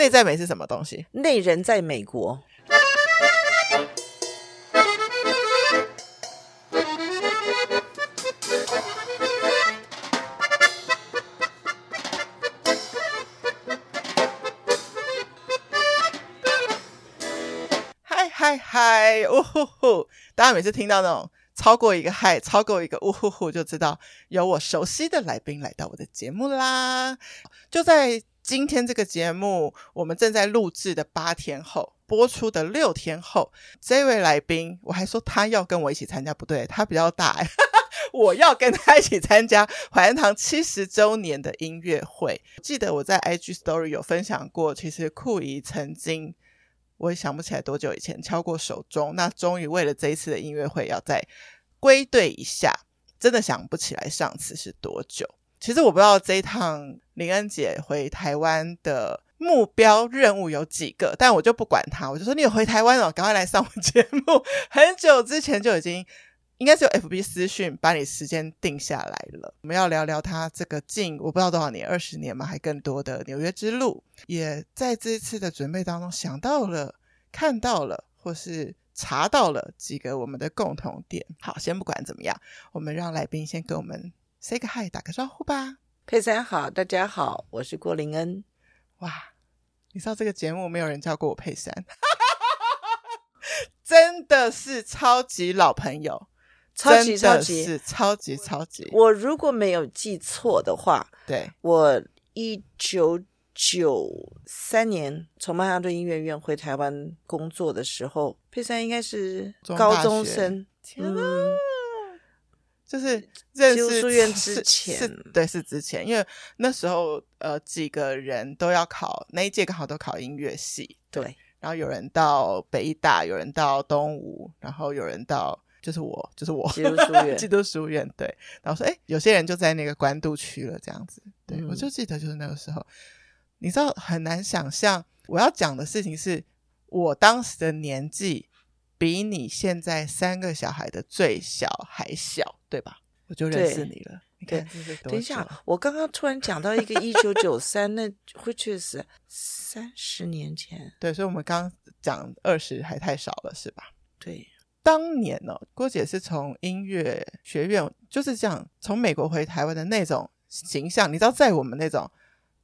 内在美是什么东西？内人在美国。嗨嗨嗨！呜呼呼！大家每次听到那种超过一个嗨，超过一个呜呼呼，就知道有我熟悉的来宾来到我的节目啦。就在今天这个节目，我们正在录制的八天后，播出的六天后，这位来宾，我还说他要跟我一起参加，不对，他比较大，我要跟他一起参加怀恩堂七十周年的音乐会。记得我在 IG Story 有分享过，其实酷姨曾经，我也想不起来多久以前敲过手钟，那终于为了这一次的音乐会，要再归队一下，真的想不起来上次是多久。其实我不知道这一趟林恩姐回台湾的目标任务有几个，但我就不管她，我就说你有回台湾了，赶快来上我节目。很久之前就已经应该是有 FB 私讯把你时间定下来了。我们要聊聊她这个近我不知道多少年，二十年嘛，还更多的纽约之路，也在这一次的准备当中想到了、看到了，或是查到了几个我们的共同点。好，先不管怎么样，我们让来宾先跟我们。Say 个 hi，打个招呼吧。佩珊好，大家好，我是郭林恩。哇，你知道这个节目没有人叫过我佩珊，真的是超级老朋友，超级超级是超级超级。我如果没有记错的话，对，我一九九三年从曼哈顿音乐院回台湾工作的时候，佩珊应该是高中生。天哪！嗯就是认识书院之前是，是，对，是之前，因为那时候呃几个人都要考，那一届刚好都考音乐系，对，对，然后有人到北艺大，有人到东吴，然后有人到就是我，就是我，基督书院，基督书院，对，然后说，哎，有些人就在那个关渡区了，这样子，对、嗯、我就记得就是那个时候，你知道很难想象，我要讲的事情是我当时的年纪。比你现在三个小孩的最小还小，对吧？我就认识你了。你看，等一下，我刚刚突然讲到一个一九九三，那会确实三十年前。对，所以我们刚刚讲二十还太少了，是吧？对，当年呢、哦，郭姐是从音乐学院就是这样从美国回台湾的那种形象，你知道，在我们那种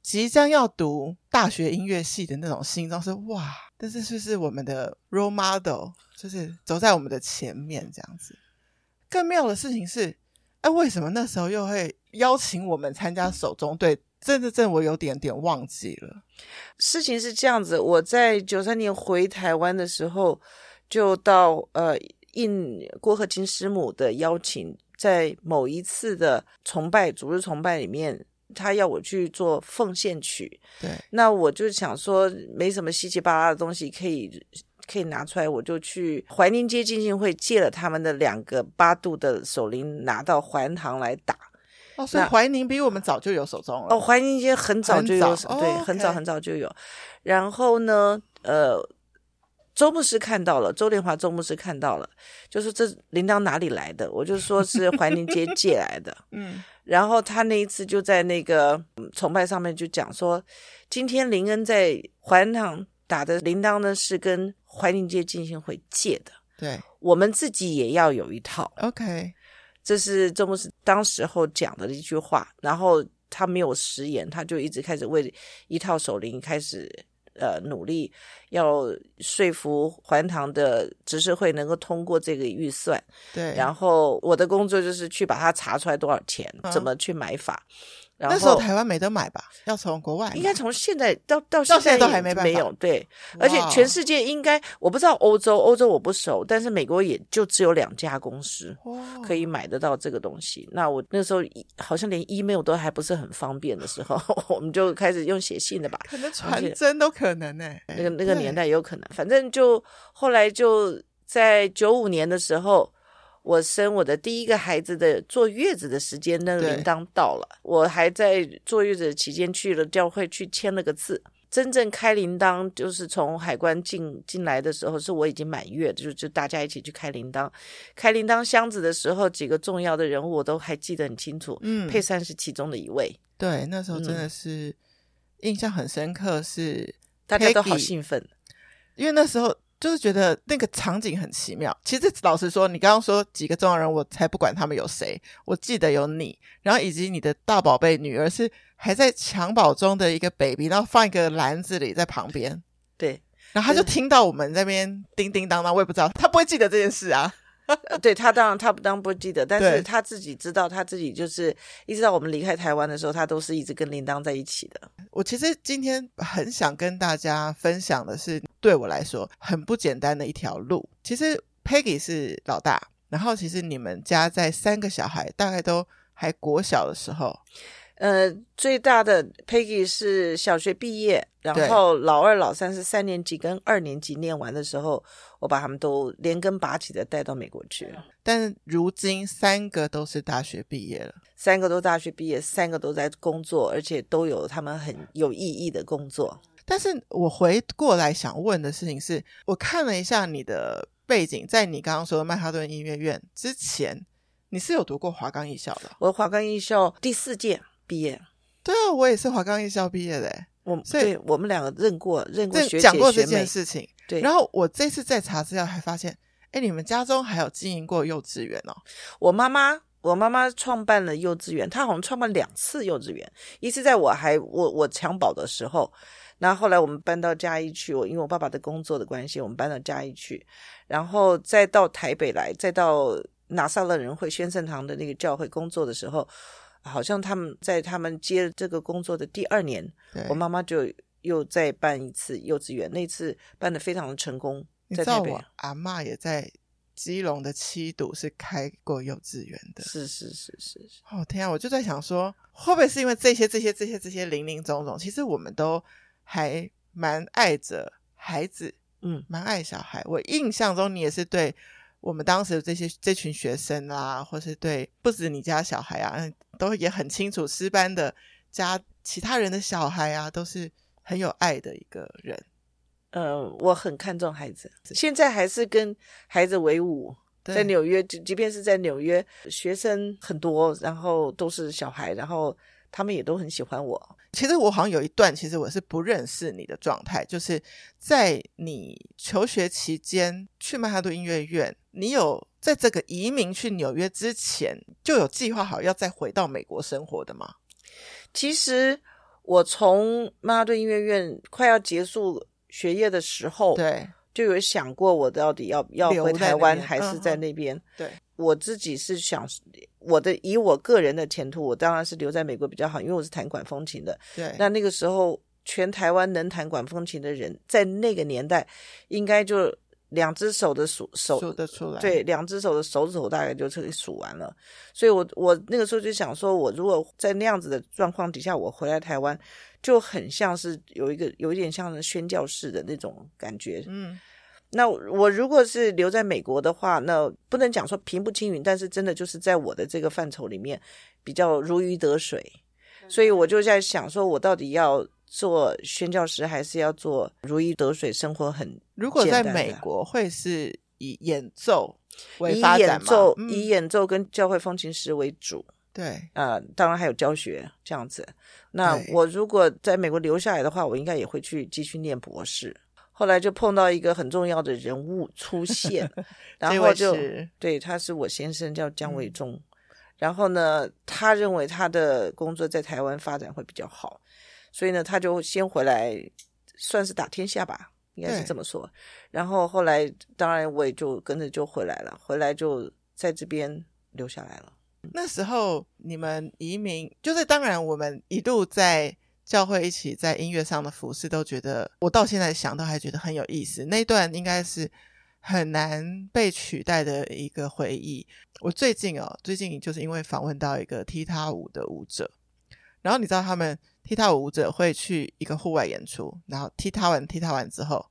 即将要读大学音乐系的那种心中是哇，但是是不是我们的 role model？就是走在我们的前面这样子。更妙的事情是，哎，为什么那时候又会邀请我们参加手中队？真的，真的，我有点点忘记了。事情是这样子，我在九三年回台湾的时候，就到呃应郭和金师母的邀请，在某一次的崇拜主日崇拜里面，他要我去做奉献曲。对，那我就想说，没什么稀奇巴拉的东西可以。可以拿出来，我就去怀宁街进信会借了他们的两个八度的手铃，拿到怀恩堂来打。哦，所以怀宁比我们早就有手中了。哦，怀宁街很早就有，对，哦、很早很早就有。然后呢，呃，周牧师看到了，周连华周牧师看到了，就说这铃铛哪里来的？我就说是怀宁街借来的。嗯，然后他那一次就在那个崇拜上面就讲说，今天林恩在怀恩堂打的铃铛呢，是跟怀宁街进行会借的，对，我们自己也要有一套。OK，这是周牧师当时候讲的一句话，然后他没有食言，他就一直开始为一套手铃开始呃努力，要说服怀恩堂的执事会能够通过这个预算。对，然后我的工作就是去把它查出来多少钱，嗯、怎么去买法。然后那时候台湾没得买吧？要从国外？应该从现在到到现在，都还没。没有对，而且全世界应该我不知道欧洲，欧洲我不熟，但是美国也就只有两家公司可以买得到这个东西。那我那时候好像连 email 都还不是很方便的时候，我们就开始用写信的吧，可能传真都可能呢、欸。那个那个年代也有可能，反正就后来就在九五年的时候。我生我的第一个孩子的坐月子的时间，那个铃铛到了，我还在坐月子期间去了教会去签了个字。真正开铃铛就是从海关进进来的时候，是我已经满月，就就大家一起去开铃铛。开铃铛箱子的时候，几个重要的人物我都还记得很清楚。嗯，佩珊是其中的一位。对，那时候真的是印象很深刻，是大家都好兴奋，因为那时候就是觉得那个场景很奇妙。其实老实说，你刚刚说几个重要人，我才不管他们有谁，我记得有你，然后以及你的大宝贝女儿是还在襁褓中的一个 baby，然后放一个篮子里在旁边，对，然后他就听到我们那边叮叮当当，我也不知道他不会记得这件事啊。对他当然他不当不记得，但是他自己知道，他自己就是一直到我们离开台湾的时候，他都是一直跟铃铛在一起的。我其实今天很想跟大家分享的是，对我来说很不简单的一条路。其实 Peggy 是老大，然后其实你们家在三个小孩大概都还国小的时候。呃，最大的 Peggy 是小学毕业，然后老二、老三是三年级跟二年级念完的时候，我把他们都连根拔起的带到美国去。但是如今三个都是大学毕业了，三个都大学毕业，三个都在工作，而且都有他们很有意义的工作。但是我回过来想问的事情是，我看了一下你的背景，在你刚刚说的曼哈顿音乐院之前，你是有读过华冈艺校的？我华冈艺校第四届。毕业，对啊，我也是华冈艺校毕业的，我所以我们两个认过认过学讲过这件事情。对，然后我这次在查资料还发现，哎，你们家中还有经营过幼稚园哦。我妈妈，我妈妈创办了幼稚园，她好像创办两次幼稚园，一次在我还我我襁褓的时候，那后后来我们搬到嘉义去，我因为我爸爸的工作的关系，我们搬到嘉义去，然后再到台北来，再到拿撒勒人会宣圣堂的那个教会工作的时候。好像他们在他们接这个工作的第二年，我妈妈就又再办一次幼稚园，那次办的非常的成功。你知道我阿妈也在基隆的七堵是开过幼稚园的，是是是是是。哦天啊，我就在想说，会不会是因为这些这些这些这些零零总总，其实我们都还蛮爱着孩子，嗯，蛮爱小孩。我印象中你也是对。我们当时的这些这群学生啊，或是对不止你家小孩啊，都也很清楚，师班的家其他人的小孩啊，都是很有爱的一个人。呃，我很看重孩子，现在还是跟孩子为伍。在纽约，即即便是在纽约，学生很多，然后都是小孩，然后他们也都很喜欢我。其实我好像有一段，其实我是不认识你的状态，就是在你求学期间去曼哈顿音乐院，你有在这个移民去纽约之前就有计划好要再回到美国生活的吗？其实我从曼哈顿音乐院快要结束学业的时候，对，就有想过我到底要要回台湾还是在那边。嗯、对，我自己是想。我的以我个人的前途，我当然是留在美国比较好，因为我是弹管风琴的。对，那那个时候，全台湾能弹管风琴的人，在那个年代，应该就两只手的数手数得出来。对，两只手的手指头大概就可以数完了。所以我我那个时候就想说，我如果在那样子的状况底下，我回来台湾，就很像是有一个有一点像是宣教士的那种感觉。嗯。那我如果是留在美国的话，那不能讲说平步青云，但是真的就是在我的这个范畴里面比较如鱼得水，所以我就在想说，我到底要做宣教师，还是要做如鱼得水、生活很……如果在美国，会是以演奏为以演奏、嗯、以演奏跟教会风琴师为主，对，啊、呃，当然还有教学这样子。那我如果在美国留下来的话，我应该也会去继续念博士。后来就碰到一个很重要的人物出现，然后就对，他是我先生，叫江伟忠。嗯、然后呢，他认为他的工作在台湾发展会比较好，所以呢，他就先回来，算是打天下吧，应该是这么说。然后后来，当然我也就跟着就回来了，回来就在这边留下来了。那时候你们移民，就是当然我们一度在。教会一起在音乐上的服饰，都觉得我到现在想都还觉得很有意思。那段应该是很难被取代的一个回忆。我最近哦，最近就是因为访问到一个踢踏舞的舞者，然后你知道他们踢踏舞舞者会去一个户外演出，然后踢踏完踢踏完之后，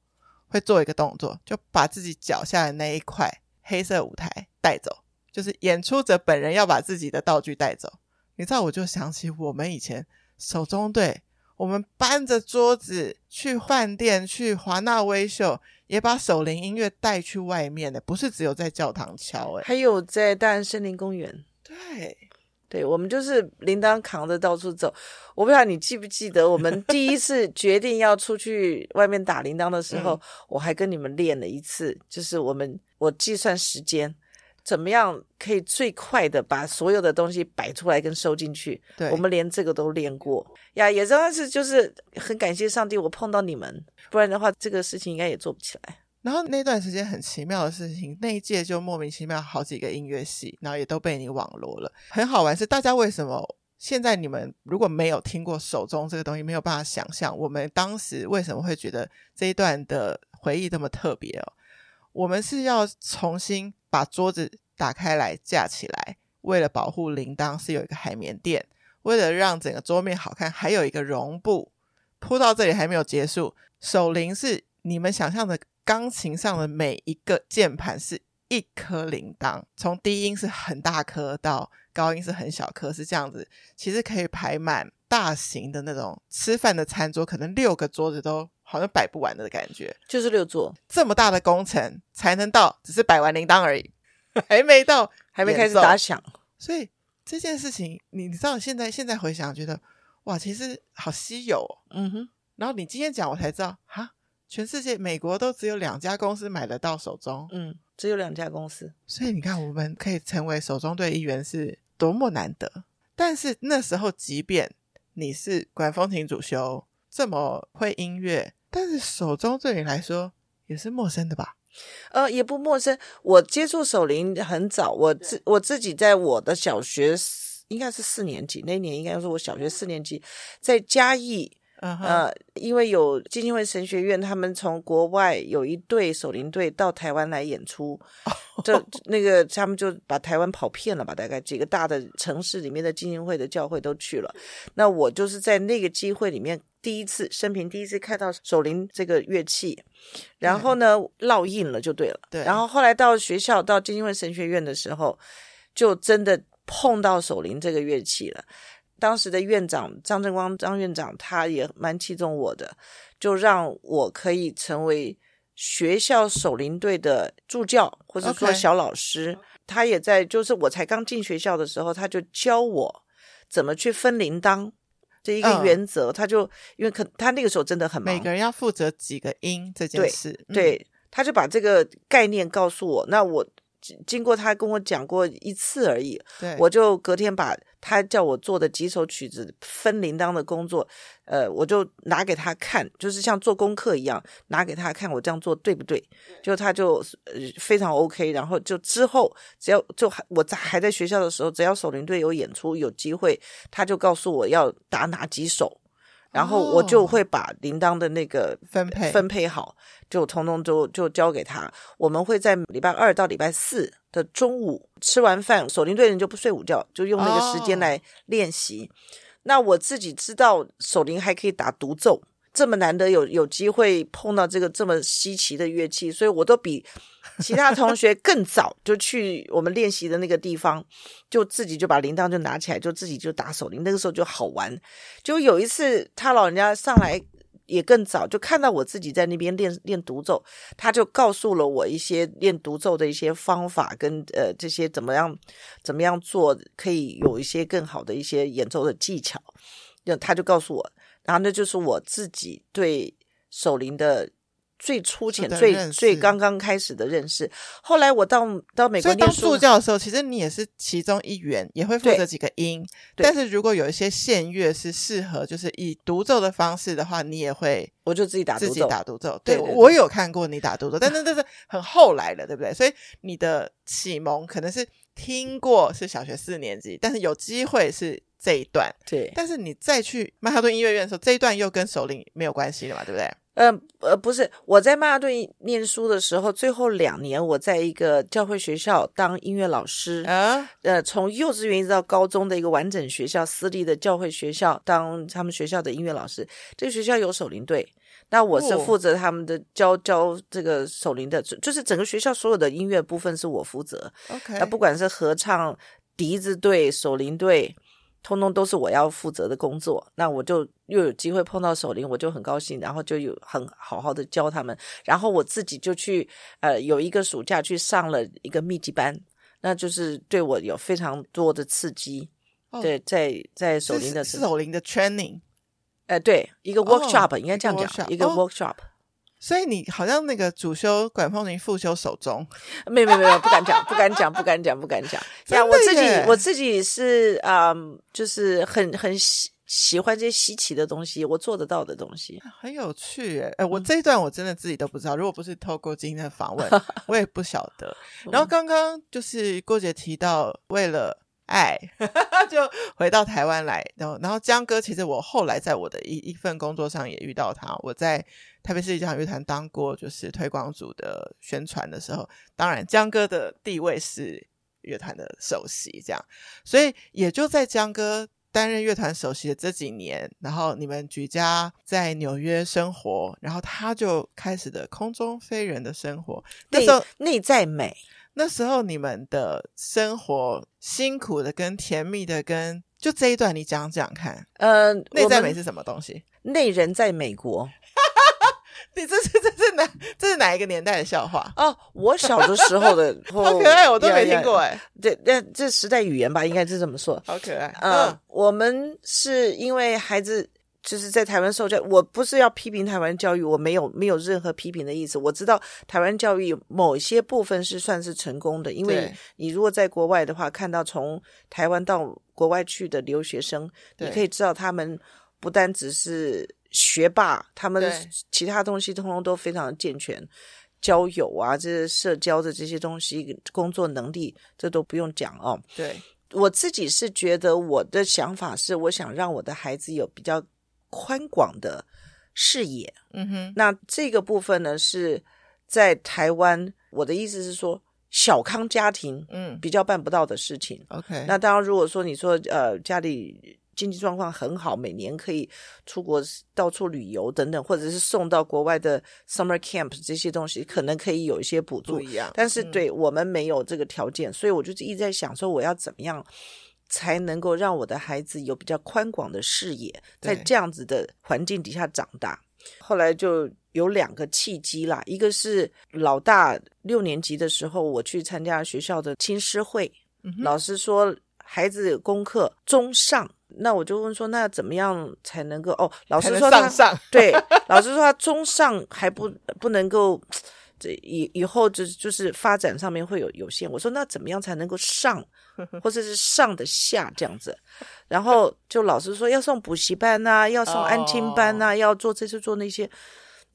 会做一个动作，就把自己脚下的那一块黑色舞台带走，就是演出者本人要把自己的道具带走。你知道，我就想起我们以前手中队。我们搬着桌子去饭店，去华纳威秀，也把手铃音乐带去外面的，不是只有在教堂敲，诶，还有在大安森林公园。对，对，我们就是铃铛扛着到处走。我不知道你记不记得，我们 第一次决定要出去外面打铃铛的时候，嗯、我还跟你们练了一次，就是我们我计算时间，怎么样可以最快的把所有的东西摆出来跟收进去。对，我们连这个都练过呀，也真的是就是很感谢上帝，我碰到你们，不然的话这个事情应该也做不起来。然后那段时间很奇妙的事情，那一届就莫名其妙好几个音乐系，然后也都被你网罗了。很好玩是，大家为什么现在你们如果没有听过手中这个东西，没有办法想象我们当时为什么会觉得这一段的回忆这么特别哦？我们是要重新把桌子打开来架起来，为了保护铃铛是有一个海绵垫，为了让整个桌面好看，还有一个绒布铺到这里还没有结束。手铃是你们想象的。钢琴上的每一个键盘是一颗铃铛，从低音是很大颗到高音是很小颗，是这样子。其实可以排满大型的那种吃饭的餐桌，可能六个桌子都好像摆不完的感觉。就是六座这么大的工程才能到，只是摆完铃铛而已，还没到，还没开始打响。所以这件事情，你你知道，现在现在回想，觉得哇，其实好稀有哦。嗯哼。然后你今天讲，我才知道哈。全世界，美国都只有两家公司买得到手中，嗯，只有两家公司。所以你看，我们可以成为手中队一员是多么难得。但是那时候，即便你是管风琴主修，这么会音乐，但是手中对你来说也是陌生的吧？呃，也不陌生。我接触手铃很早，我自我自己在我的小学应该是四年级，那年应该是我小学四年级，在嘉义。Uh huh. 呃，因为有基金会神学院，他们从国外有一队守灵队到台湾来演出，这、oh. 那个他们就把台湾跑遍了吧，大概几个大的城市里面的基金会的教会都去了。那我就是在那个机会里面第一次生平第一次看到手铃这个乐器，然后呢烙印了就对了。对，然后后来到学校到基金会神学院的时候，就真的碰到手铃这个乐器了。当时的院长张正光张院长，他也蛮器重我的，就让我可以成为学校手铃队的助教，或者说小老师。Okay. 他也在，就是我才刚进学校的时候，他就教我怎么去分铃铛这一个原则。Uh. 他就因为可他那个时候真的很忙，每个人要负责几个音这件事，对，他就把这个概念告诉我。那我。经过他跟我讲过一次而已，对我就隔天把他叫我做的几首曲子分铃铛的工作，呃，我就拿给他看，就是像做功课一样拿给他看，我这样做对不对？就他就呃非常 OK，然后就之后只要就还我在还在学校的时候，只要守铃队有演出有机会，他就告诉我要打哪几首。然后我就会把铃铛的那个分配分配好，就通通就就交给他。我们会在礼拜二到礼拜四的中午吃完饭，守灵队人就不睡午觉，就用那个时间来练习。哦、那我自己知道守灵还可以打独奏。这么难得有有机会碰到这个这么稀奇的乐器，所以我都比其他同学更早就去我们练习的那个地方，就自己就把铃铛就拿起来，就自己就打守灵。那个时候就好玩。就有一次他老人家上来也更早，就看到我自己在那边练练独奏，他就告诉了我一些练独奏的一些方法跟呃这些怎么样怎么样做可以有一些更好的一些演奏的技巧。那他就告诉我。然后那就是我自己对手铃的最粗浅、最最刚刚开始的认识。后来我到到美国当助教的时候，其实你也是其中一员，也会负责几个音。但是如果有一些弦乐是适合，就是以独奏的方式的话，你也会，我就自己打独奏，自己打独奏。对，我有看过你打独奏，但是这是很后来的，对不对？所以你的启蒙可能是听过是小学四年级，但是有机会是。这一段对，但是你再去曼哈顿音乐院的时候，这一段又跟首领没有关系了嘛，对不对？嗯呃，呃，不是，我在曼哈顿念书的时候，最后两年我在一个教会学校当音乐老师啊，呃，从幼稚园一直到高中的一个完整学校，私立的教会学校当他们学校的音乐老师。这个学校有守灵队，那我是负责他们的教、哦、教这个守灵的，就是整个学校所有的音乐部分是我负责。OK，那不管是合唱、笛子队、守灵队。通通都是我要负责的工作，那我就又有机会碰到守灵，我就很高兴，然后就有很好好的教他们，然后我自己就去呃有一个暑假去上了一个密集班，那就是对我有非常多的刺激，哦、对，在在守灵的是守灵的 training，呃，对，一个 workshop、哦、应该这样讲，一个 workshop。所以你好像那个主修管风琴，副修手中，没有没有没有，不敢讲，不敢讲，不敢讲，不敢讲。呀，我自己我自己是啊、嗯，就是很很喜喜欢这些稀奇的东西，我做得到的东西，很有趣诶。哎，我这一段我真的自己都不知道，如果不是透过今天的访问，我也不晓得。然后刚刚就是郭姐提到，为了。爱，就回到台湾来，然后，然后江哥，其实我后来在我的一一份工作上也遇到他。我在台北市立交响乐团当过就是推广组的宣传的时候，当然江哥的地位是乐团的首席，这样，所以也就在江哥担任乐团首席的这几年，然后你们举家在纽约生活，然后他就开始的空中飞人的生活，那时候内在美。那时候你们的生活辛苦的跟甜蜜的跟就这一段你讲讲看，呃，内在美是什么东西？内人在美国，你这是这是哪这是哪一个年代的笑话？哦，我小的时候的，好可爱，我都没听过哎。对，那这时代语言吧，应该是这么说。好可爱。嗯，嗯我们是因为孩子。就是在台湾受教，我不是要批评台湾教育，我没有没有任何批评的意思。我知道台湾教育某些部分是算是成功的，因为你如果在国外的话，看到从台湾到国外去的留学生，你可以知道他们不单只是学霸，他们其他东西通通都非常健全，交友啊，这些社交的这些东西，工作能力这都不用讲哦。对，我自己是觉得我的想法是，我想让我的孩子有比较。宽广的视野，嗯哼，那这个部分呢，是在台湾。我的意思是说，小康家庭，嗯，比较办不到的事情。OK，那当然，如果说你说，呃，家里经济状况很好，每年可以出国到处旅游等等，或者是送到国外的 summer camp 这些东西，可能可以有一些补助。不一样，但是对我们没有这个条件，所以我就一直在想说，我要怎么样。才能够让我的孩子有比较宽广的视野，在这样子的环境底下长大。后来就有两个契机啦，一个是老大六年级的时候，我去参加学校的青师会，嗯、老师说孩子功课中上，那我就问说，那怎么样才能够？哦，老师说他上上对，老师说他中上还不不能够。这以以后就就是发展上面会有有限。我说那怎么样才能够上，或者是上的下这样子？然后就老师说要送补习班呐、啊，要送安亲班呐、啊，oh. 要做这些做那些。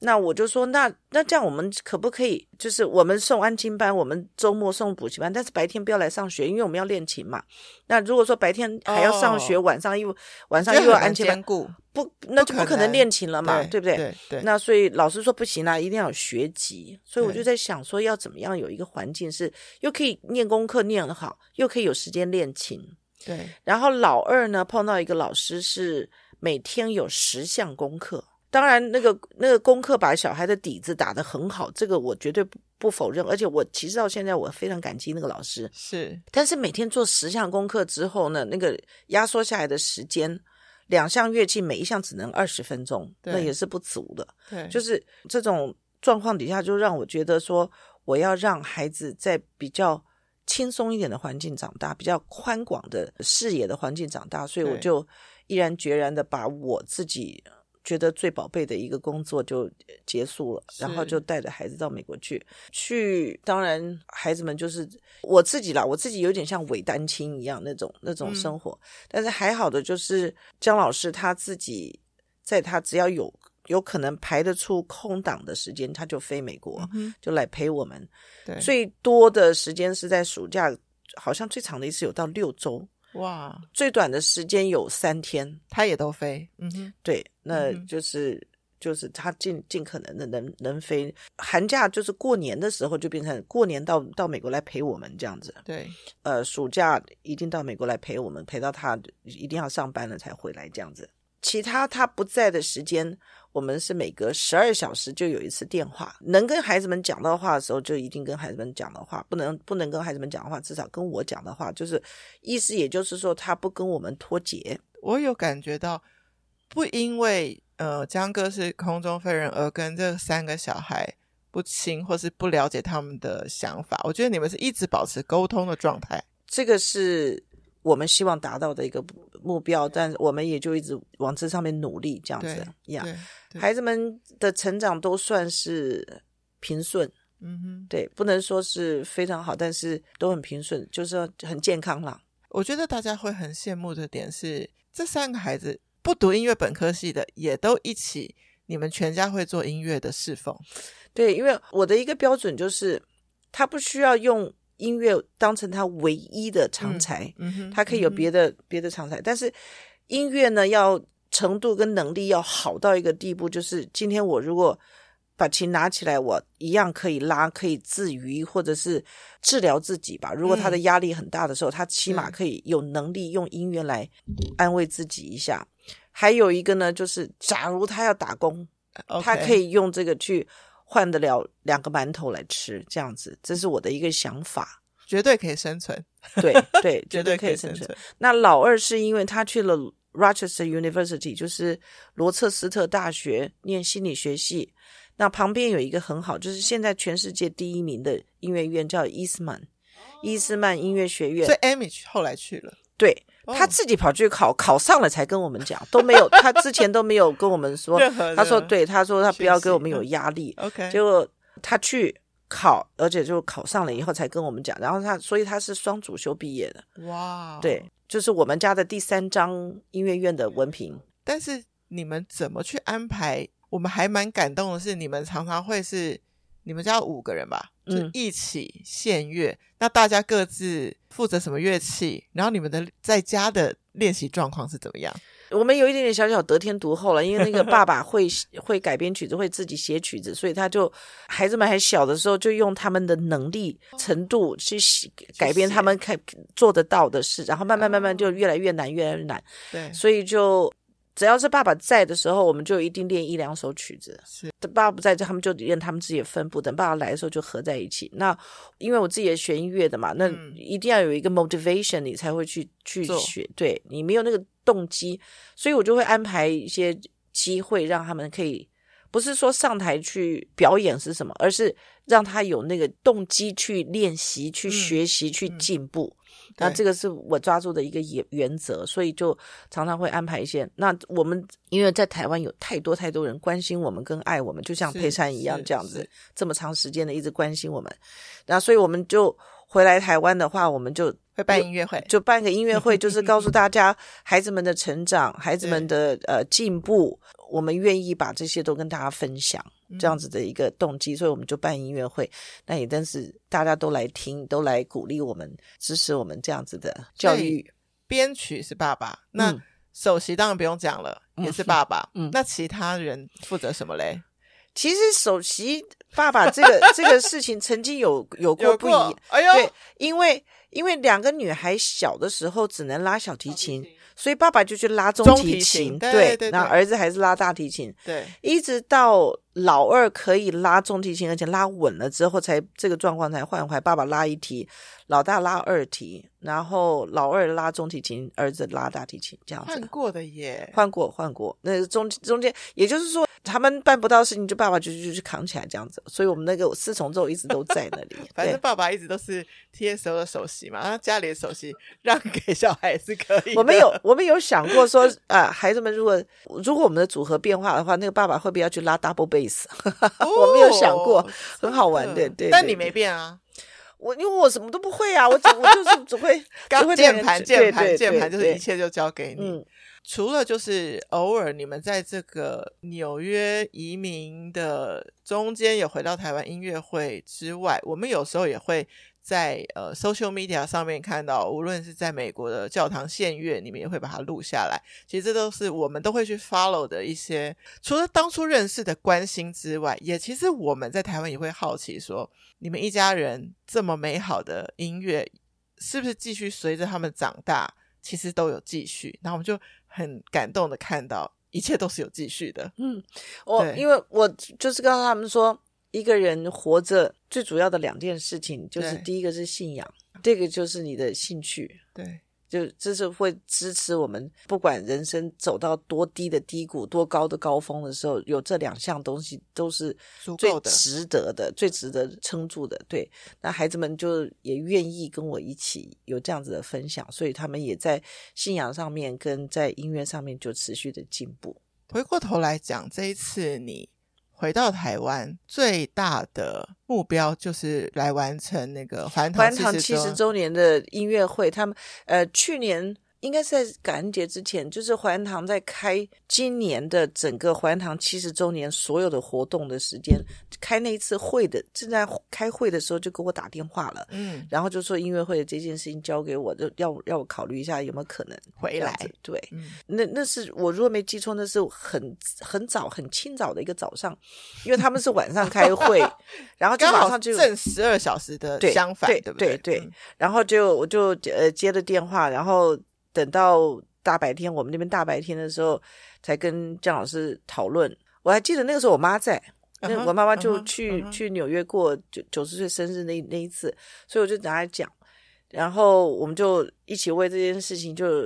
那我就说，那那这样我们可不可以，就是我们送安亲班，我们周末送补习班，但是白天不要来上学，因为我们要练琴嘛。那如果说白天还要上学，oh. 晚上又晚上又要安亲班，不，那就不可能练琴了嘛，对，对不对？对对。那所以老师说不行啊，一定要有学籍。所以我就在想说，要怎么样有一个环境是又可以念功课念得好，又可以有时间练琴。对。然后老二呢，碰到一个老师是每天有十项功课。当然，那个那个功课把小孩的底子打得很好，这个我绝对不不否认。而且我其实到现在我非常感激那个老师。是，但是每天做十项功课之后呢，那个压缩下来的时间，两项乐器每一项只能二十分钟，那也是不足的。对，就是这种状况底下，就让我觉得说，我要让孩子在比较轻松一点的环境长大，比较宽广的视野的环境长大，所以我就毅然决然的把我自己。觉得最宝贝的一个工作就结束了，然后就带着孩子到美国去。去，当然孩子们就是我自己啦，我自己有点像伪单亲一样那种那种生活。嗯。但是还好的就是江老师他自己，在他只要有有可能排得出空档的时间，他就飞美国，嗯，就来陪我们。对，最多的时间是在暑假，好像最长的一次有到六周。哇，最短的时间有三天，他也都飞。嗯哼，对，那就是、嗯、就是他尽尽可能的能能飞。寒假就是过年的时候就变成过年到到美国来陪我们这样子。对，呃，暑假一定到美国来陪我们，陪到他一定要上班了才回来这样子。其他他不在的时间，我们是每隔十二小时就有一次电话。能跟孩子们讲到话的时候，就一定跟孩子们讲的话；不能不能跟孩子们讲的话，至少跟我讲的话，就是意思也就是说，他不跟我们脱节。我有感觉到，不因为呃江哥是空中飞人而跟这三个小孩不亲，或是不了解他们的想法。我觉得你们是一直保持沟通的状态。这个是。我们希望达到的一个目标，但我们也就一直往这上面努力，这样子呀。孩子们的成长都算是平顺，嗯哼，对，不能说是非常好，但是都很平顺，就是很健康啦。我觉得大家会很羡慕的点是，这三个孩子不读音乐本科系的，也都一起，你们全家会做音乐的侍奉。对，因为我的一个标准就是，他不需要用。音乐当成他唯一的常才，他可以有别的、嗯、别的常才，但是音乐呢，要程度跟能力要好到一个地步，就是今天我如果把琴拿起来，我一样可以拉，可以自娱或者是治疗自己吧。如果他的压力很大的时候，嗯、他起码可以有能力用音乐来安慰自己一下。嗯、还有一个呢，就是假如他要打工.他可以用这个去。换得了两个馒头来吃，这样子，这是我的一个想法，绝对可以生存。对对，绝对可以生存。那老二是因为他去了 Rochester University，就是罗彻斯特大学念心理学系。那旁边有一个很好，就是现在全世界第一名的音乐院，叫伊斯曼，伊斯曼音乐学院。所以 Amy 后来去了，对。他自己跑去考，考上了才跟我们讲，都没有，他之前都没有跟我们说。他说，对，他说他不要给我们有压力。OK，结果他去考，而且就考上了以后才跟我们讲。然后他，所以他是双主修毕业的。哇，对，就是我们家的第三张音乐院的文凭。但是你们怎么去安排？我们还蛮感动的是，你们常常会是。你们家五个人吧，就一起献乐。嗯、那大家各自负责什么乐器？然后你们的在家的练习状况是怎么样？我们有一点点小小得天独厚了，因为那个爸 爸会会改编曲子，会自己写曲子，所以他就孩子们还小的时候，就用他们的能力程度去写改编他们可做得到的事，然后慢慢慢慢就越来越难，越来越难。对，所以就。只要是爸爸在的时候，我们就一定练一两首曲子。是，等爸爸不在，就他们就练他们自己的分布。等爸爸来的时候，就合在一起。那因为我自己也学音乐的嘛，那一定要有一个 motivation，你才会去去学。对，你没有那个动机，所以我就会安排一些机会，让他们可以不是说上台去表演是什么，而是让他有那个动机去练习、去学习、去进步。那这个是我抓住的一个原原则，所以就常常会安排一些。那我们因为在台湾有太多太多人关心我们跟爱我们，就像佩珊一样这样子，这么长时间的一直关心我们。那所以我们就回来台湾的话，我们就会办音乐会，就办个音乐会，就是 告诉大家孩子们的成长，孩子们的呃进步。我们愿意把这些都跟大家分享，这样子的一个动机，嗯、所以我们就办音乐会。那也但是大家都来听，都来鼓励我们，支持我们这样子的教育。编曲是爸爸，那首席当然不用讲了，嗯、也是爸爸。嗯，那其他人负责什么嘞？其实首席爸爸这个这个事情曾经有有过不一。哎呦，对，因为因为两个女孩小的时候只能拉小提琴。所以爸爸就去拉中提琴，提琴对，对，对，那儿子还是拉大提琴，对，一直到老二可以拉中提琴，而且拉稳了之后，才这个状况才换回来。爸爸拉一提，老大拉二提，然后老二拉中提琴，儿子拉大提琴，这样子。换过的耶，换过换过。那中中间，也就是说，他们办不到的事情，就爸爸就就去扛起来这样子。所以我们那个四重奏一直都在那里。反正爸爸一直都是 TSO 的首席嘛，然后家里的首席让给小孩是可以。我们有我们有想过说，啊、呃，孩子们如果如果我们的组合变化的话，那个爸爸会不会要去拉 double bass？我没有想过，哦、很好玩的，对。但你没变啊。我因为我什么都不会啊，我只我就是只会 刚键盘键盘键盘，就是一切就交给你。嗯，除了就是偶尔你们在这个纽约移民的中间有回到台湾音乐会之外，我们有时候也会。在呃，social media 上面看到，无论是在美国的教堂献乐，你们也会把它录下来。其实这都是我们都会去 follow 的一些，除了当初认识的关心之外，也其实我们在台湾也会好奇说，你们一家人这么美好的音乐，是不是继续随着他们长大，其实都有继续。然后我们就很感动的看到，一切都是有继续的。嗯，我因为我就是告诉他们说。一个人活着最主要的两件事情，就是第一个是信仰，这个就是你的兴趣。对，就这是会支持我们，不管人生走到多低的低谷，多高的高峰的时候，有这两项东西都是最值得的，最值得撑住的。对，那孩子们就也愿意跟我一起有这样子的分享，所以他们也在信仰上面跟在音乐上面就持续的进步。回过头来讲，这一次你。回到台湾，最大的目标就是来完成那个环环唐七十周年的音乐会。他们呃，去年。应该是在感恩节之前，就是怀恩堂在开今年的整个怀恩堂七十周年所有的活动的时间，开那一次会的，正在开会的时候就给我打电话了，嗯，然后就说音乐会的这件事情交给我，就要要我考虑一下有没有可能回来。对，嗯、那那是我如果没记错，那是很很早很清早的一个早上，因为他们是晚上开会，然后就马上就正十二小时的相反，对对不对？对，对，然后就我就呃接了电话，然后。等到大白天，我们那边大白天的时候，才跟姜老师讨论。我还记得那个时候，我妈在，那我妈妈就去、uh huh. 去纽约过九九十岁生日那那一次，所以我就等她讲，然后我们就一起为这件事情就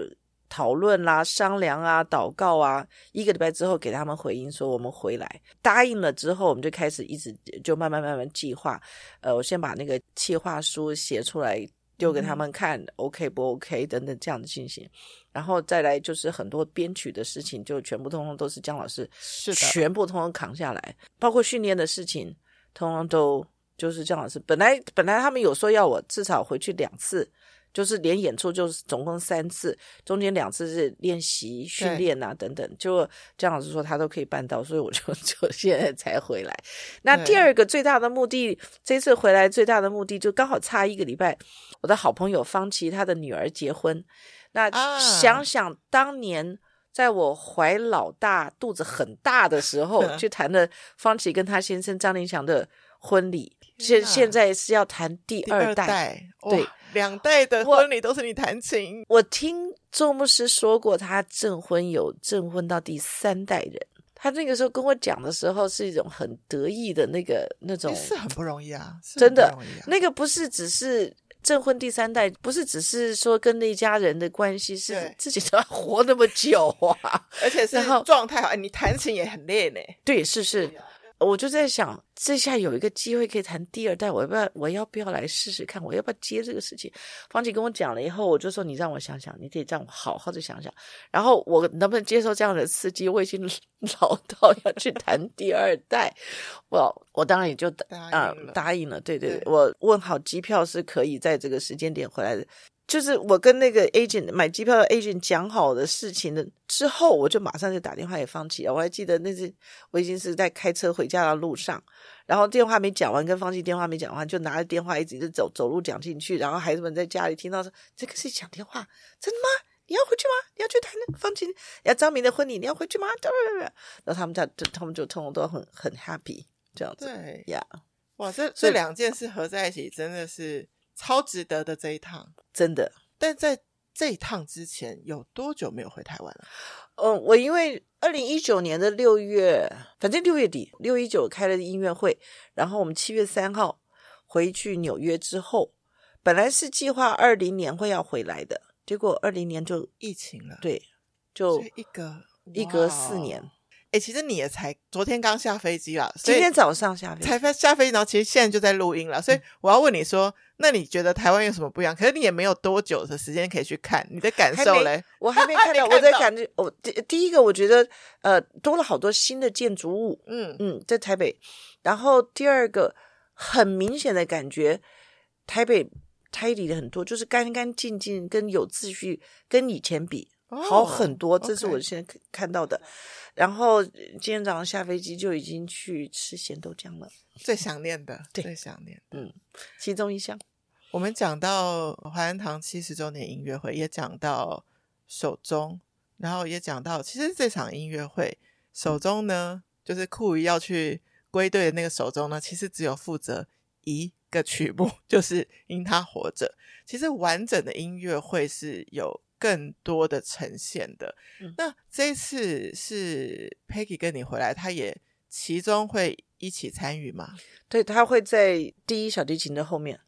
讨论啦、商量啊、祷告啊。一个礼拜之后，给他们回应说我们回来，答应了之后，我们就开始一直就慢慢慢慢计划。呃，我先把那个计划书写出来。丢给他们看，嗯，OK 不 OK 等等这样的进行，然后再来就是很多编曲的事情，就全部通通都是姜老师，是的，全部通通扛下来，包括训练的事情，通通都就是姜老师。本来本来他们有说要我至少回去两次。就是连演出就是总共三次，中间两次是练习训练啊等等，就姜老师说他都可以办到，所以我就就 现在才回来。那第二个最大的目的，这次回来最大的目的就刚好差一个礼拜，我的好朋友方琦他的女儿结婚。那想想当年在我怀老大肚子很大的时候，去谈的方琦跟他先生张林祥的婚礼，现现在是要谈第二代，第二代对。两代的婚礼都是你弹琴。我听周牧师说过，他证婚有证婚到第三代人。他那个时候跟我讲的时候，是一种很得意的那个那种，是很不容易啊，真的。那个不是只是证婚第三代，不是只是说跟那家人的关系，是自己都要活那么久啊，而且是状态好。你弹琴也很累呢。对，是是。我就在想，这下有一个机会可以谈第二代，我要不要？我要不要来试试看？我要不要接这个事情？方琦跟我讲了以后，我就说：“你让我想想，你得让我好好的想想。”然后我能不能接受这样的刺激？我已经 老到要去谈第二代，我我当然也就答啊答应了。对，对我问好机票是可以在这个时间点回来的。就是我跟那个 agent 买机票的 agent 讲好的事情的之后，我就马上就打电话给方琦了。我还记得那次我已经是在开车回家的路上，然后电话没讲完，跟方琦电话没讲完，就拿着电话一直就走走路讲进去。然后孩子们在家里听到说：“这个是讲电话，真的吗？你要回去吗？你要去谈方琦要张明的婚礼，你要回去吗？”然后他们家就，他们就通通都很很 happy 这样子。对呀，Yeah. 哇，这这两件事合在一起，真的是。超值得的这一趟，真的。但在这一趟之前，有多久没有回台湾了？嗯，我因为二零一九年的六月，反正六月底六一九开了音乐会，然后我们七月三号回去纽约之后，本来是计划二零年会要回来的，结果二零年就疫情了。对，就一隔一隔四年。哎，其实你也才昨天刚下飞机了，今天早上下飞机，才下飞机，然后其实现在就在录音了。所以我要问你说，那你觉得台湾有什么不一样？可是你也没有多久的时间可以去看，你的感受嘞？我还没 看到，我在感觉，我第第一个我觉得呃多了好多新的建筑物，嗯嗯，在台北。然后第二个很明显的感觉，台北 tidy 的很多，就是干干净净，跟有秩序，跟以前比。好很多，这是我现在看到的。然后今天早上下飞机就已经去吃咸豆浆了，最想念的，对最想念，嗯，其中一项。我们讲到怀安堂七十周年音乐会，也讲到手中，然后也讲到，其实这场音乐会手中呢，就是酷鱼要去归队的那个手中呢，其实只有负责一个曲目，就是《因他活着》。其实完整的音乐会是有。更多的呈现的，嗯、那这一次是 Peggy 跟你回来，他也其中会一起参与吗？对，他会在第一小提琴的后面，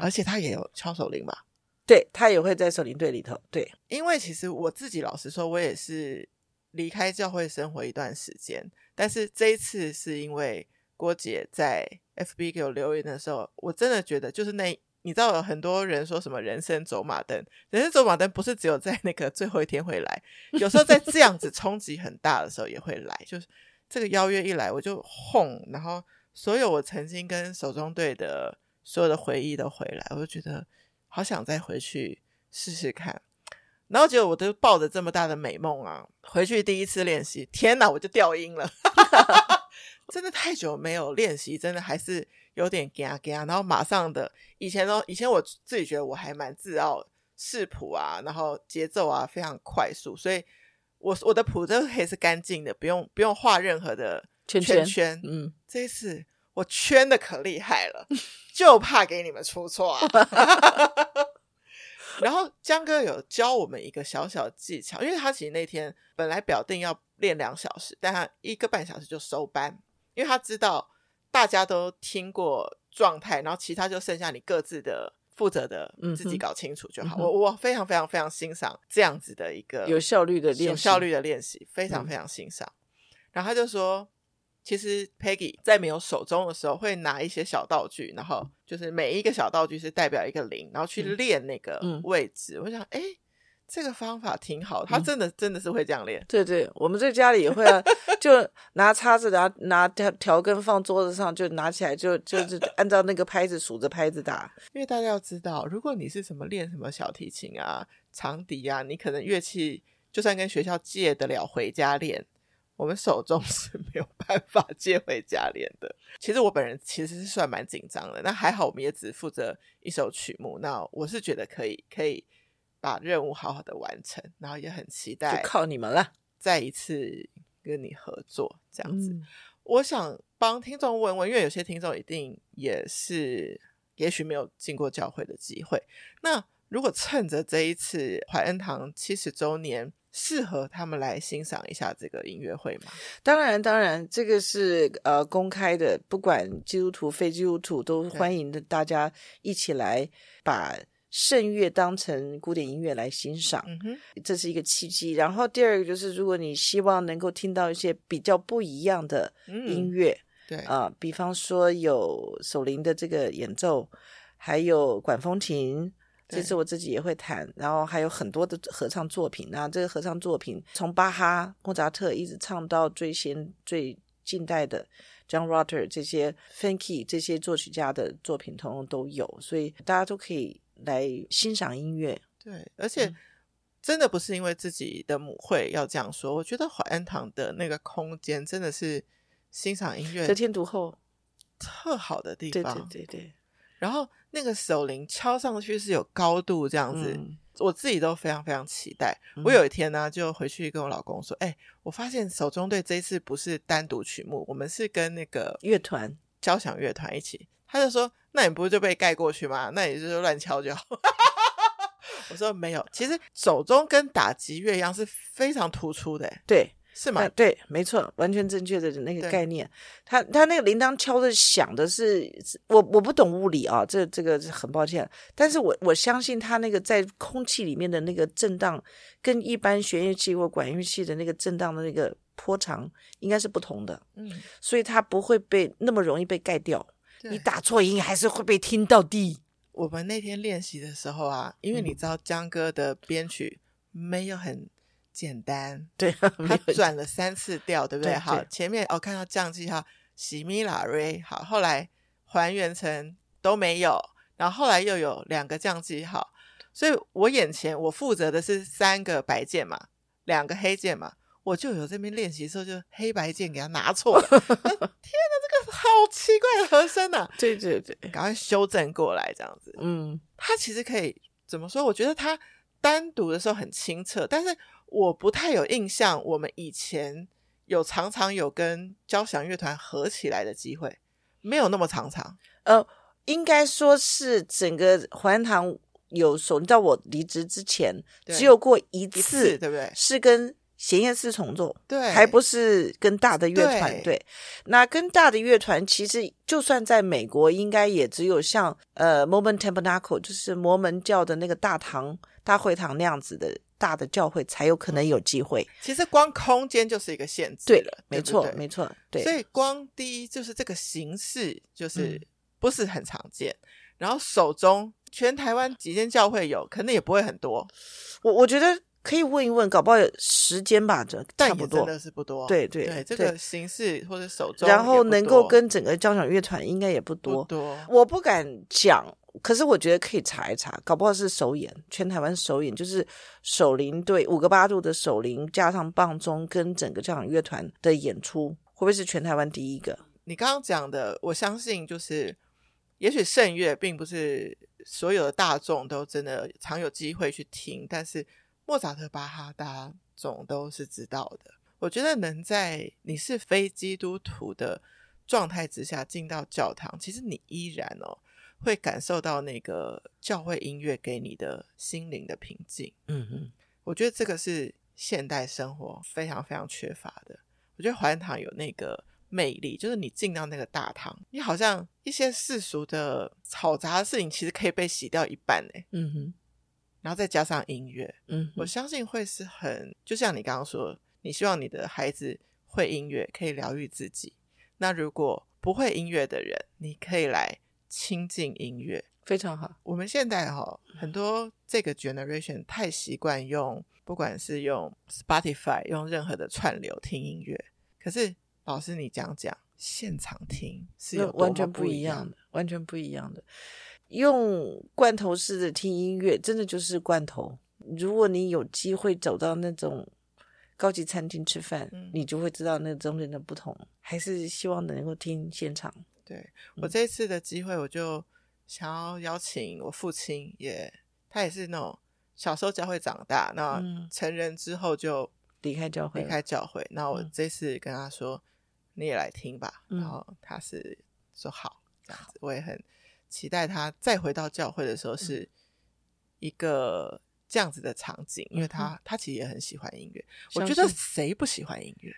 而且他也有敲手铃吧？对，他也会在手铃队里头。对，因为其实我自己老实说，我也是离开教会生活一段时间，但是这一次是因为郭姐在 FB 给我留言的时候，我真的觉得就是那。你知道有很多人说什么人生走马灯，人生走马灯不是只有在那个最后一天会来，有时候在这样子冲击很大的时候也会来。就是这个邀约一来，我就轰，然后所有我曾经跟手中队的所有的回忆都回来，我就觉得好想再回去试试看。然后结果我都抱着这么大的美梦啊，回去第一次练习，天哪，我就掉音了，真的太久没有练习，真的还是。有点嘎嘎，然后马上的，以前呢，以前我自己觉得我还蛮自傲，视谱啊，然后节奏啊非常快速，所以我我的谱都可以是干净的，不用不用画任何的圈圈。圈圈嗯，这一次我圈的可厉害了，就怕给你们出错啊。然后江哥有教我们一个小小的技巧，因为他其实那天本来表定要练两小时，但他一个半小时就收班，因为他知道。大家都听过状态，然后其他就剩下你各自的负责的，自己搞清楚就好。嗯、我我非常非常非常欣赏这样子的一个有效率的练习，有效率的练习，非常非常欣赏。嗯、然后他就说，其实 Peggy 在没有手中的时候，会拿一些小道具，然后就是每一个小道具是代表一个零，然后去练那个位置。嗯、我想，哎。这个方法挺好，他真的、嗯、真的是会这样练。对对，我们在家里也会啊，就拿叉子，拿拿条条根放桌子上，就拿起来就就是 按照那个拍子数着拍子打。因为大家要知道，如果你是什么练什么小提琴啊、长笛啊，你可能乐器就算跟学校借得了回家练，我们手中 是没有办法 接回家练的。其实我本人其实是算蛮紧张的，那还好我们也只负责一首曲目，那我是觉得可以可以。把任务好好的完成，然后也很期待，就靠你们了。再一次跟你合作，这样子，嗯、我想帮听众问问，因为有些听众一定也是，也许没有进过教会的机会。那如果趁着这一次怀恩堂七十周年，适合他们来欣赏一下这个音乐会吗？当然，当然，这个是呃公开的，不管基督徒、非基督徒都欢迎的，大家一起来把。圣乐当成古典音乐来欣赏，这是一个契机。然后第二个就是，如果你希望能够听到一些比较不一样的音乐，嗯、对啊、呃，比方说有守灵的这个演奏，还有管风琴，这次我自己也会弹。然后还有很多的合唱作品，那这个合唱作品从巴哈、莫扎特一直唱到最先最近代的 John Rutter 这些 Funky 这些作曲家的作品，通通都有，所以大家都可以。来欣赏音乐，对，而且真的不是因为自己的母会要这样说。我觉得怀恩堂的那个空间真的是欣赏音乐得天独厚、特好的地方。对对对对。然后那个手铃敲上去是有高度这样子，嗯、我自己都非常非常期待。嗯、我有一天呢，就回去跟我老公说：“哎，我发现手中队这一次不是单独曲目，我们是跟那个乐团交响乐团一起。”他就说。那你不是就被盖过去吗？那你就是乱敲就好。我说没有，其实手中跟打击乐一样是非常突出的，对，是吗？对，没错，完全正确的那个概念。他他那个铃铛敲的响的是，我我不懂物理啊，这这个很抱歉，但是我我相信他那个在空气里面的那个震荡，跟一般弦乐器或管乐器的那个震荡的那个波长应该是不同的，嗯，所以它不会被那么容易被盖掉。你打错音还是会被听到的。我们那天练习的时候啊，因为你知道江哥的编曲没有很简单，对，他转了三次调，对不对？对好，前面我、哦、看到降记号，喜咪拉瑞，好，后来还原成都没有，然后后来又有两个降记号，所以我眼前我负责的是三个白键嘛，两个黑键嘛。我就有这边练习的时候，就黑白键给他拿错了。天哪，这个好奇怪的和声啊！对对对，赶快修正过来，这样子。嗯，他其实可以怎么说？我觉得他单独的时候很清澈，但是我不太有印象，我们以前有常常有跟交响乐团合起来的机会，没有那么常常。呃，应该说是整个怀恩堂有手，你知道我离职之前只有过一次，对不对？是跟弦乐四重奏，对，还不是跟大的乐团对，对。那跟大的乐团，其实就算在美国，应该也只有像呃 Mormon Tabernacle，就是摩门教的那个大堂、大会堂那样子的大的教会，才有可能有机会。其实光空间就是一个限制了，对了，对没错，没错，对。所以光第一就是这个形式，就是不是很常见。嗯、然后手中全台湾几间教会有，可能也不会很多。我我觉得。可以问一问，搞不好有时间吧，这差不多，真的是不多。对对对，这个形式或者手中，然后能够跟整个交响乐团应该也不多。不多，我不敢讲，可是我觉得可以查一查，搞不好是首演，全台湾首演，就是首领队五个八度的首领加上棒钟跟整个交响乐团的演出，会不会是全台湾第一个？你刚刚讲的，我相信就是，也许圣乐并不是所有的大众都真的常有机会去听，但是。莫扎特、巴哈，大家总都是知道的。我觉得能在你是非基督徒的状态之下进到教堂，其实你依然哦会感受到那个教会音乐给你的心灵的平静。嗯嗯，我觉得这个是现代生活非常非常缺乏的。我觉得怀恩堂有那个魅力，就是你进到那个大堂，你好像一些世俗的嘈杂的事情，其实可以被洗掉一半呢。嗯哼。然后再加上音乐，嗯，我相信会是很，就像你刚刚说，你希望你的孩子会音乐，可以疗愈自己。那如果不会音乐的人，你可以来亲近音乐，非常好。我们现在哈、哦，很多这个 generation 太习惯用，不管是用 Spotify，用任何的串流听音乐。可是老师，你讲讲现场听是有完全不一样的，完全不一样的。用罐头式的听音乐，真的就是罐头。如果你有机会走到那种高级餐厅吃饭，嗯、你就会知道那中间的不同。还是希望能够听现场。对，我这次的机会，我就想要邀请我父亲，也他也是那种小时候教会长大，那成人之后就离开教会，离开教会。那我这次跟他说，你也来听吧。然后他是说好，这样子，我也很。期待他再回到教会的时候是一个这样子的场景，嗯、因为他他其实也很喜欢音乐。我觉得谁不喜欢音乐，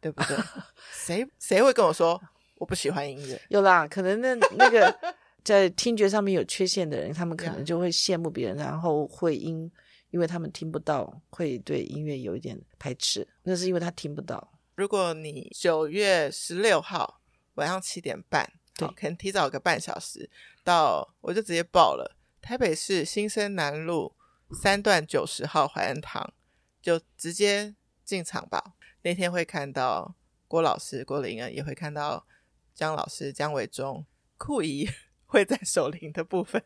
对不对？谁谁会跟我说我不喜欢音乐？有啦，可能那那个 在听觉上面有缺陷的人，他们可能就会羡慕别人，然后会因因为他们听不到，会对音乐有一点排斥。那是因为他听不到。如果你九月十六号晚上七点半。对，可能提早个半小时到，我就直接报了。台北市新生南路三段九十号怀恩堂，就直接进场吧。那天会看到郭老师郭霖恩，也会看到江老师江伟忠，酷姨 会在守灵的部分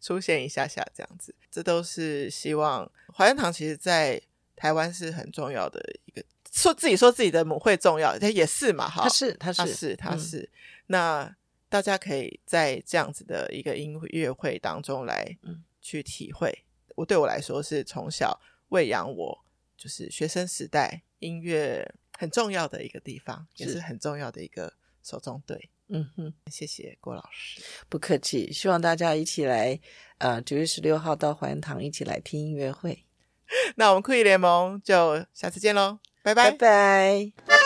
出现一下下这样子。这都是希望怀恩堂其实在台湾是很重要的一个，说自己说自己的母会重要，他也是嘛，哈，他是他是他是他是、嗯、那。大家可以在这样子的一个音乐会当中来去体会。我对我来说是从小喂养我，就是学生时代音乐很重要的一个地方，也是很重要的一个手中队。嗯哼，谢谢郭老师，不客气。希望大家一起来，呃，九月十六号到怀恩堂一起来听音乐会。那我们酷艺联盟就下次见喽，拜拜，拜拜。